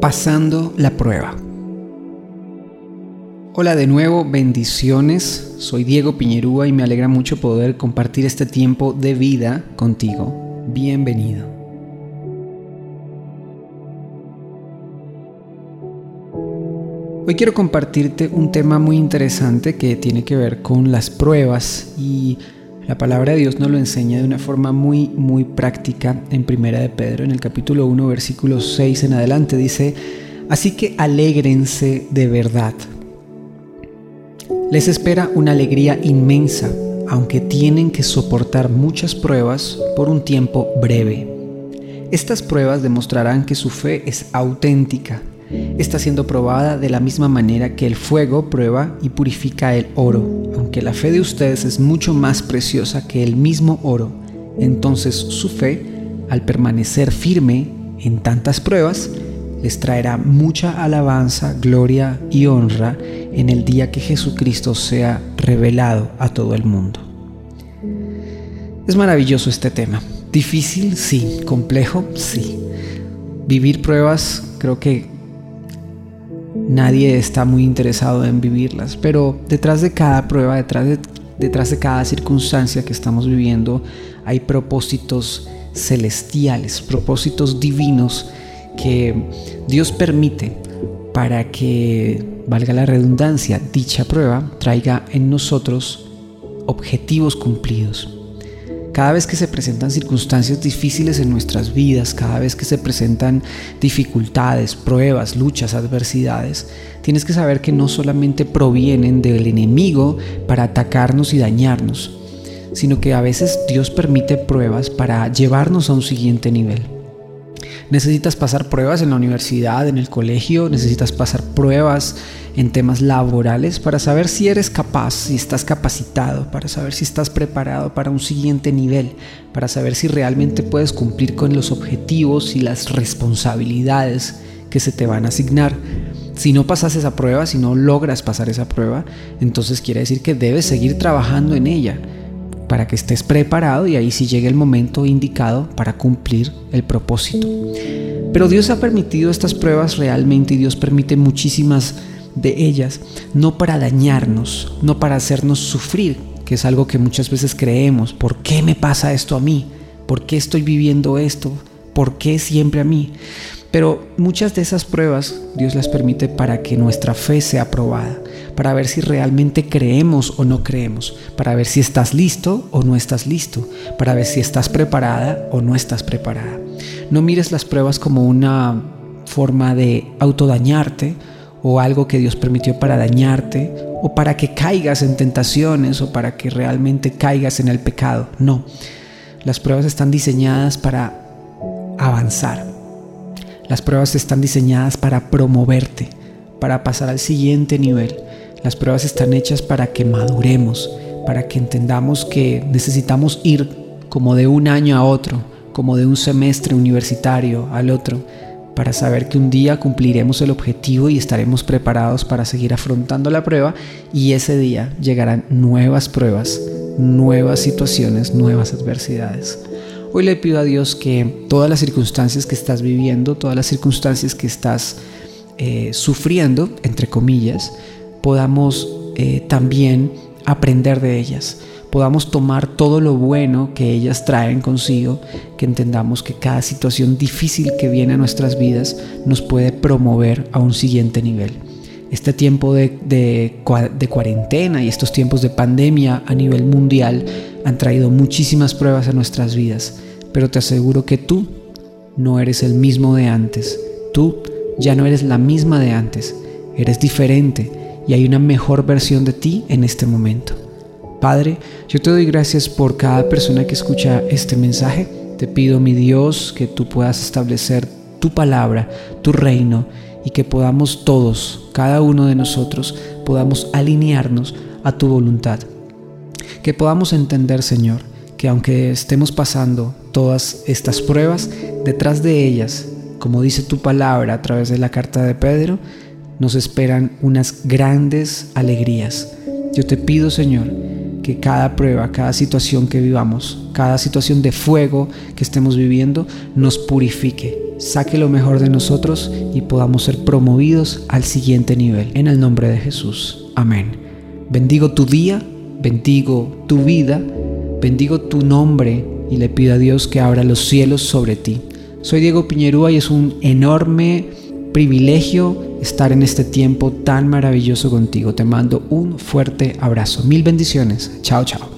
Pasando la prueba. Hola de nuevo, bendiciones. Soy Diego Piñerúa y me alegra mucho poder compartir este tiempo de vida contigo. Bienvenido. Hoy quiero compartirte un tema muy interesante que tiene que ver con las pruebas y la palabra de Dios nos lo enseña de una forma muy, muy práctica en Primera de Pedro, en el capítulo 1, versículo 6 en adelante. Dice, así que alégrense de verdad. Les espera una alegría inmensa, aunque tienen que soportar muchas pruebas por un tiempo breve. Estas pruebas demostrarán que su fe es auténtica está siendo probada de la misma manera que el fuego prueba y purifica el oro. Aunque la fe de ustedes es mucho más preciosa que el mismo oro, entonces su fe, al permanecer firme en tantas pruebas, les traerá mucha alabanza, gloria y honra en el día que Jesucristo sea revelado a todo el mundo. Es maravilloso este tema. Difícil, sí. Complejo, sí. Vivir pruebas creo que nadie está muy interesado en vivirlas, pero detrás de cada prueba, detrás de, detrás de cada circunstancia que estamos viviendo, hay propósitos celestiales, propósitos divinos que Dios permite para que, valga la redundancia, dicha prueba traiga en nosotros objetivos cumplidos. Cada vez que se presentan circunstancias difíciles en nuestras vidas, cada vez que se presentan dificultades, pruebas, luchas, adversidades, tienes que saber que no solamente provienen del enemigo para atacarnos y dañarnos, sino que a veces Dios permite pruebas para llevarnos a un siguiente nivel. Necesitas pasar pruebas en la universidad, en el colegio, necesitas pasar pruebas en temas laborales para saber si eres capaz, si estás capacitado, para saber si estás preparado para un siguiente nivel, para saber si realmente puedes cumplir con los objetivos y las responsabilidades que se te van a asignar. Si no pasas esa prueba, si no logras pasar esa prueba, entonces quiere decir que debes seguir trabajando en ella para que estés preparado y ahí sí llegue el momento indicado para cumplir el propósito. Pero Dios ha permitido estas pruebas realmente y Dios permite muchísimas de ellas, no para dañarnos, no para hacernos sufrir, que es algo que muchas veces creemos. ¿Por qué me pasa esto a mí? ¿Por qué estoy viviendo esto? ¿Por qué siempre a mí? Pero muchas de esas pruebas Dios las permite para que nuestra fe sea probada, para ver si realmente creemos o no creemos, para ver si estás listo o no estás listo, para ver si estás preparada o no estás preparada. No mires las pruebas como una forma de autodañarte o algo que Dios permitió para dañarte o para que caigas en tentaciones o para que realmente caigas en el pecado. No, las pruebas están diseñadas para avanzar las pruebas están diseñadas para promoverte, para pasar al siguiente nivel. Las pruebas están hechas para que maduremos, para que entendamos que necesitamos ir como de un año a otro, como de un semestre universitario al otro, para saber que un día cumpliremos el objetivo y estaremos preparados para seguir afrontando la prueba y ese día llegarán nuevas pruebas, nuevas situaciones, nuevas adversidades. Hoy le pido a Dios que todas las circunstancias que estás viviendo, todas las circunstancias que estás eh, sufriendo, entre comillas, podamos eh, también aprender de ellas, podamos tomar todo lo bueno que ellas traen consigo, que entendamos que cada situación difícil que viene a nuestras vidas nos puede promover a un siguiente nivel. Este tiempo de, de, de cuarentena y estos tiempos de pandemia a nivel mundial han traído muchísimas pruebas a nuestras vidas pero te aseguro que tú no eres el mismo de antes. Tú ya no eres la misma de antes. Eres diferente y hay una mejor versión de ti en este momento. Padre, yo te doy gracias por cada persona que escucha este mensaje. Te pido, mi Dios, que tú puedas establecer tu palabra, tu reino, y que podamos todos, cada uno de nosotros, podamos alinearnos a tu voluntad. Que podamos entender, Señor, que aunque estemos pasando todas estas pruebas, detrás de ellas, como dice tu palabra a través de la carta de Pedro, nos esperan unas grandes alegrías. Yo te pido, Señor, que cada prueba, cada situación que vivamos, cada situación de fuego que estemos viviendo, nos purifique, saque lo mejor de nosotros y podamos ser promovidos al siguiente nivel. En el nombre de Jesús. Amén. Bendigo tu día, bendigo tu vida, bendigo tu nombre y le pido a Dios que abra los cielos sobre ti. Soy Diego Piñerúa y es un enorme privilegio estar en este tiempo tan maravilloso contigo. Te mando un fuerte abrazo. Mil bendiciones. Chao, chao.